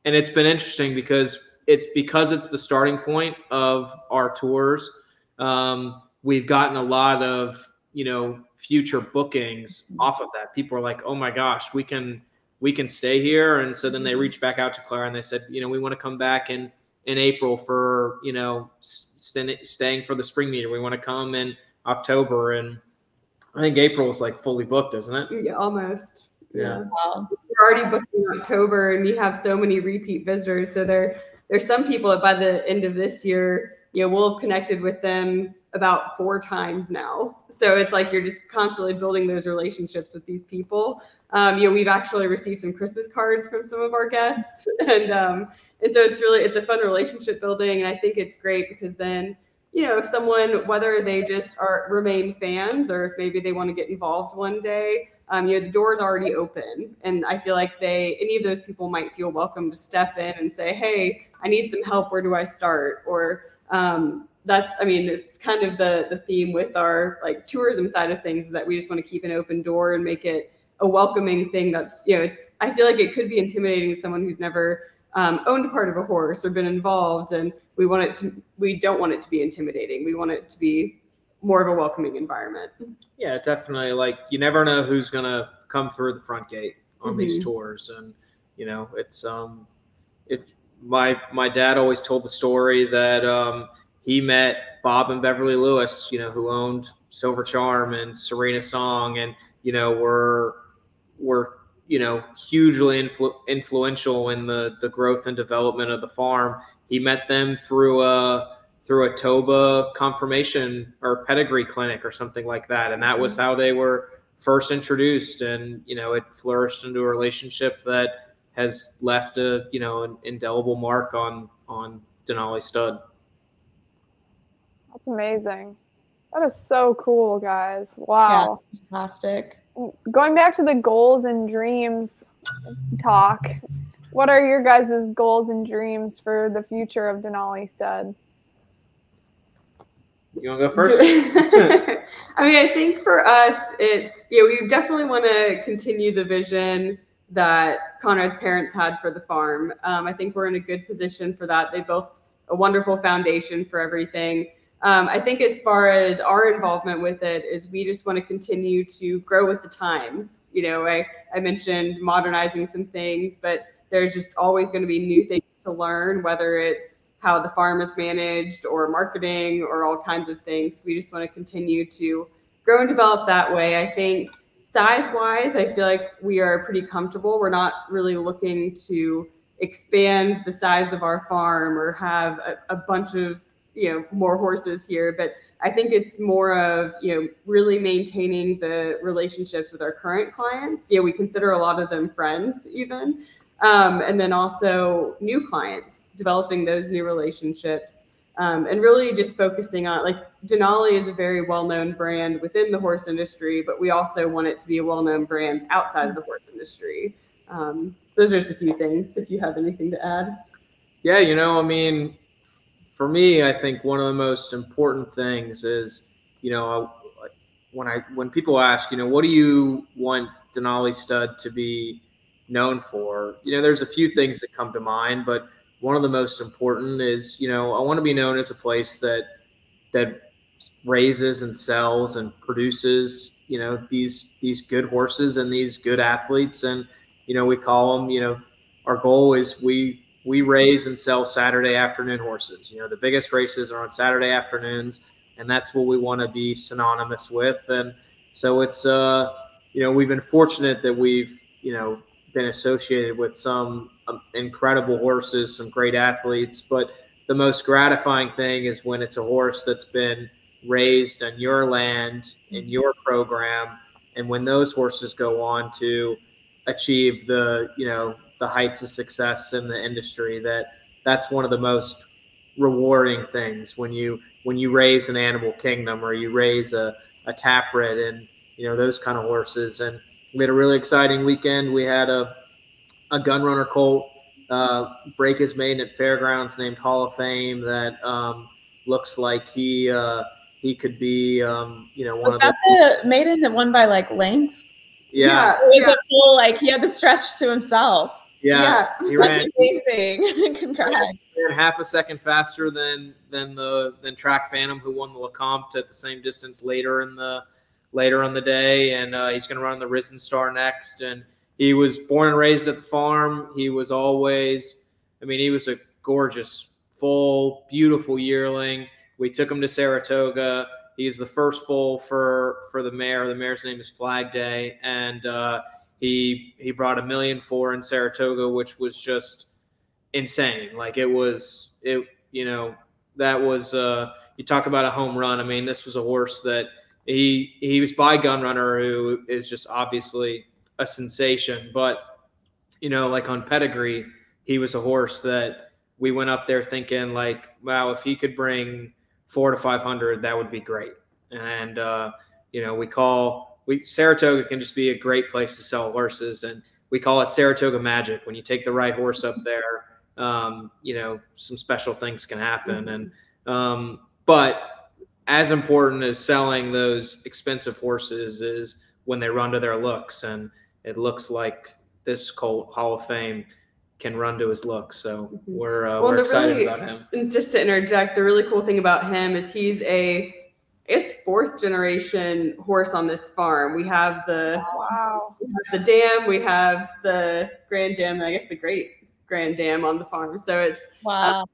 and it's been interesting because it's because it's the starting point of our tours. Um, we've gotten a lot of you know future bookings mm-hmm. off of that people are like oh my gosh we can we can stay here and so then they mm-hmm. reached back out to clara and they said you know we want to come back in in april for you know st- staying for the spring meeting we want to come in october and i think april is like fully booked isn't it
yeah almost
yeah.
Wow. We're already booked in October and we have so many repeat visitors. So there there's some people that by the end of this year, you know, we'll have connected with them about four times now. So it's like you're just constantly building those relationships with these people. Um, you know, we've actually received some Christmas cards from some of our guests, and um, and so it's really it's a fun relationship building, and I think it's great because then you know if someone whether they just are remain fans or if maybe they want to get involved one day um, you know the door's already open. And i feel like they any of those people might feel welcome to step in and say hey i need some help. Where do i start? Or um, that's i mean it's kind of the the theme with our like tourism side of things is that we just want to keep an open door and make it a welcoming thing that's you know it's i feel like it could be intimidating to someone who's never um, owned part of a horse or been involved and we want it to we don't want it to be intimidating we want it to be more of a welcoming environment.
Yeah, definitely. Like you never know who's gonna come through the front gate on mm-hmm. these tours, and you know it's um, it's my my dad always told the story that um, he met Bob and Beverly Lewis, you know, who owned Silver Charm and Serena Song, and you know were were you know hugely influ- influential in the the growth and development of the farm. He met them through a through a TOBA conformation or pedigree clinic or something like that. And that was mm-hmm. how they were first introduced. And, you know, it flourished into a relationship that has left a, you know, an indelible mark on, on Denali stud.
That's amazing. That is so cool, guys. Wow.
Yeah, fantastic.
Going back to the goals and dreams talk, what are your guys' goals and dreams for the future of Denali Stud?
You want to go first?
I mean, I think for us, it's yeah, we definitely want to continue the vision that Conrad's parents had for the farm. Um, I think we're in a good position for that. They built a wonderful foundation for everything. Um, I think as far as our involvement with it is we just want to continue to grow with the times. You know, I, I mentioned modernizing some things, but there's just always going to be new things to learn, whether it's how the farm is managed or marketing or all kinds of things. We just want to continue to grow and develop that way. I think size wise, I feel like we are pretty comfortable. We're not really looking to expand the size of our farm or have a, a bunch of you know more horses here but i think it's more of you know really maintaining the relationships with our current clients yeah we consider a lot of them friends even um, and then also new clients, developing those new relationships, um, and really just focusing on like Denali is a very well-known brand within the horse industry, but we also want it to be a well-known brand outside of the horse industry. Um, those are just a few things. If you have anything to add,
yeah, you know, I mean, for me, I think one of the most important things is, you know, when I when people ask, you know, what do you want Denali Stud to be known for. You know, there's a few things that come to mind, but one of the most important is you know I want to be known as a place that that raises and sells and produces you know these these good horses and these good athletes and you know we call them you know our goal is we we raise and sell Saturday afternoon horses. You know the biggest races are on Saturday afternoons, and that's what we want to be synonymous with. And so it's uh you know we've been fortunate that we've you know been associated with some um, incredible horses, some great athletes, but the most gratifying thing is when it's a horse that's been raised on your land in your program and when those horses go on to achieve the you know the heights of success in the industry that that's one of the most rewarding things when you when you raise an animal kingdom or you raise a, a Tapit and you know those kind of horses and we had a really exciting weekend we had a a Gun Runner colt uh, break his maiden at fairgrounds named hall of fame that um, looks like he uh, he could be, um, you know, one
Was
of
that
the,
the maiden that won by like lengths?
yeah,
It was
Yeah.
a full like he had the stretch to himself.
Yeah, he ran,
amazing. Congrats.
ran half a second faster than than the than Track Phantom, who won the Lecomte at the same distance later in the later on the day, and uh, he's going to run the Risen Star next. And he was born and raised at the farm. He was always, I mean, he was a gorgeous, full, beautiful yearling. We took him to Saratoga. He's the first foal for for the mare. The mare's name is Flag Day, and uh, he he brought a million four in Saratoga, which was just insane. Like it was it you know that was uh you talk about a home run. I mean, this was a horse that he he was by Gun Runner, who is just obviously a sensation. But you know, like on pedigree, he was a horse that we went up there thinking like, wow, if he could bring four to five hundred, that would be great. And uh, you know, we call we Saratoga can just be a great place to sell horses, and we call it Saratoga Magic. When you take the right horse up there, um, you know, some special things can happen. And um, but as important as selling those expensive horses is when they run to their looks, and it looks like this Colt Hall of Fame can run to his looks. So we're uh,
Well,
we're excited
really-
about him.
And just to interject, the really cool thing about him is he's a, fourth generation horse on this farm. We have the
Wow.
we have the dam, we have the grand dam, and I guess the great grand dam on the farm. So it's
Wow.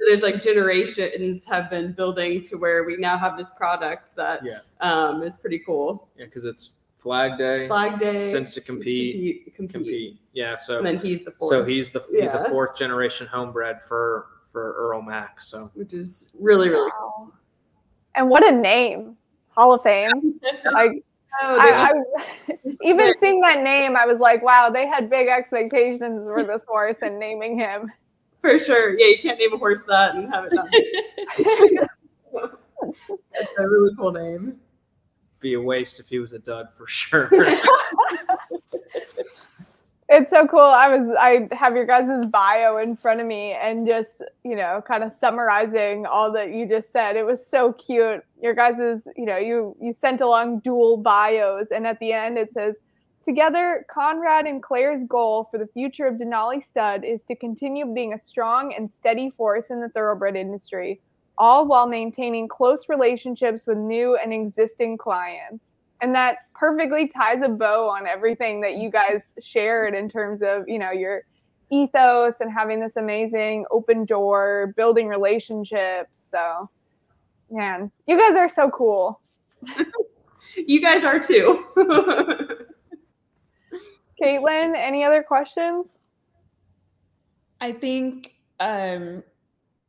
there's like generations have been building to where we now have this product that
Yeah.
um, is pretty cool.
Yeah, because it's Flag Day.
Flag Day,
Since to compete,
compete, compete.
compete. Yeah, so
and then he's the fourth,
so he's the he's a fourth generation homebred for for Earl Mack. So
which is really really.
Wow. And what a name. Hall of Fame. Like
Oh,
I, I even seeing that name, I was like, wow, they had big expectations for this horse and naming him.
for sure. Yeah, you can't name a horse that and have it done. That's a really cool name.
be a waste if he was a dud for sure.
It's so cool. I was I have your guys' bio in front of me and just, you know, kind of summarizing all that you just said. It was so cute. Your guys' you know, you you sent along dual bios and at the end it says Together, Conrad and Claire's goal for the future of Denali Stud is to continue being a strong and steady force in the thoroughbred industry, all while maintaining close relationships with new and existing clients. And that perfectly ties a bow on everything that you guys shared in terms of, you know, your ethos and having this amazing open door, building relationships. So, man, you guys are so cool.
You guys are too.
Caitlin, any other questions?
I think um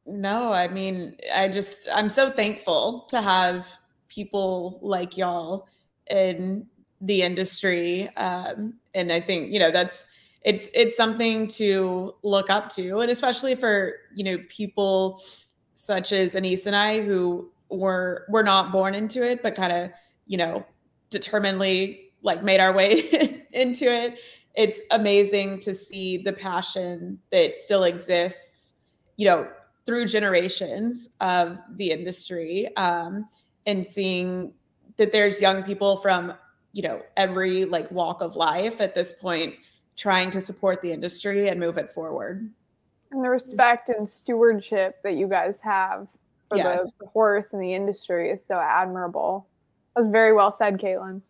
no, I mean, I just I'm so thankful to have people like y'all in the industry. Um and I think, you know, that's it's it's something to look up to and especially for, you know, people such as Annise and I who were were not born into it but kind of, you know, determinedly like made our way into it it's amazing to see the passion that still exists you know through generations of the industry um, and seeing that there's young people from you know every like walk of life at this point trying to support the industry and move it forward
And the respect and stewardship that you guys have for
Yes.
the, the horse and the industry is so admirable. That was very well said, Caitlin.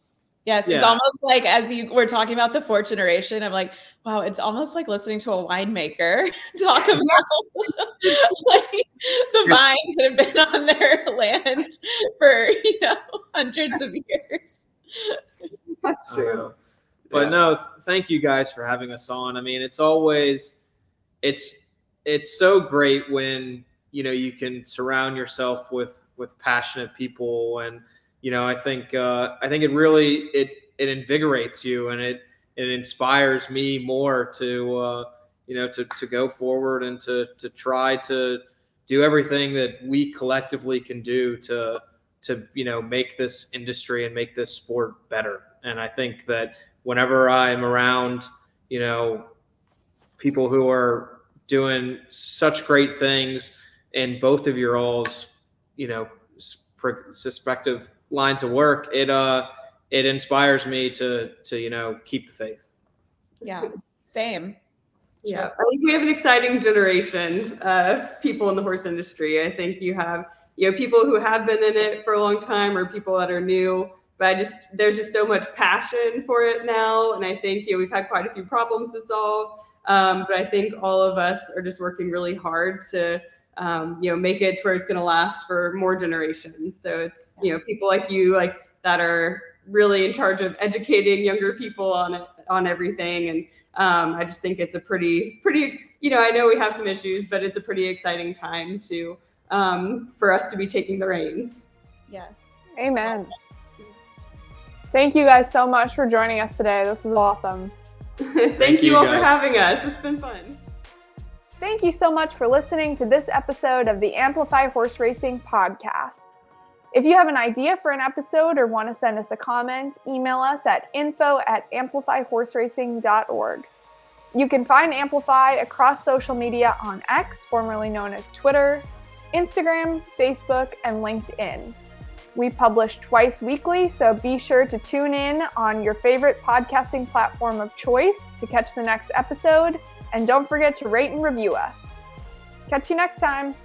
Yes,
Yeah.
it's almost like as you were talking about the fourth generation, I'm like, wow, it's almost like listening to a winemaker talk about like the vine that have been on their land for you know hundreds of years.
That's true.
Uh, but
Yeah.
no, th- thank you guys for having us on. I mean, it's always it's it's so great when you know you can surround yourself with with passionate people and you know i think uh i think it really it it invigorates you and it it inspires me more to uh you know to to go forward and to to try to do everything that we collectively can do to to you know make this industry and make this sport better and i think that whenever i'm around you know people who are doing such great things in both of your all's you know respective lines of work it uh it inspires me to to you know keep the faith
Yeah, same.
Yeah, I think we have an exciting generation of people in the horse industry. I think you have, you know, people who have been in it for a long time or people that are new. But I just there's just so much passion for it now, and I think you know we've had quite a few problems to solve. Um, but I think all of us are just working really hard to um, you know make it to where it's going to last for more generations. So it's you know people like you like that are really in charge of educating younger people on it on everything and um, I just think it's a pretty, pretty, you know, I know we have some issues, but it's a pretty exciting time to, um, for us to be taking the reins.
Yes.
Amen. Thank you guys so much for joining us today. This was awesome.
Thank, you,
you,
all
guys.
for having us. It's been fun.
Thank you so much for listening to this episode of the Amplify Horse Racing podcast. If you have an idea for an episode or want to send us a comment, email us at info at amplifyhorseracing.org. You can find Amplify across social media on X, formerly known as Twitter, Instagram, Facebook, and LinkedIn. We publish twice weekly, so be sure to tune in on your favorite podcasting platform of choice to catch the next episode and don't forget to rate and review us. Catch you next time.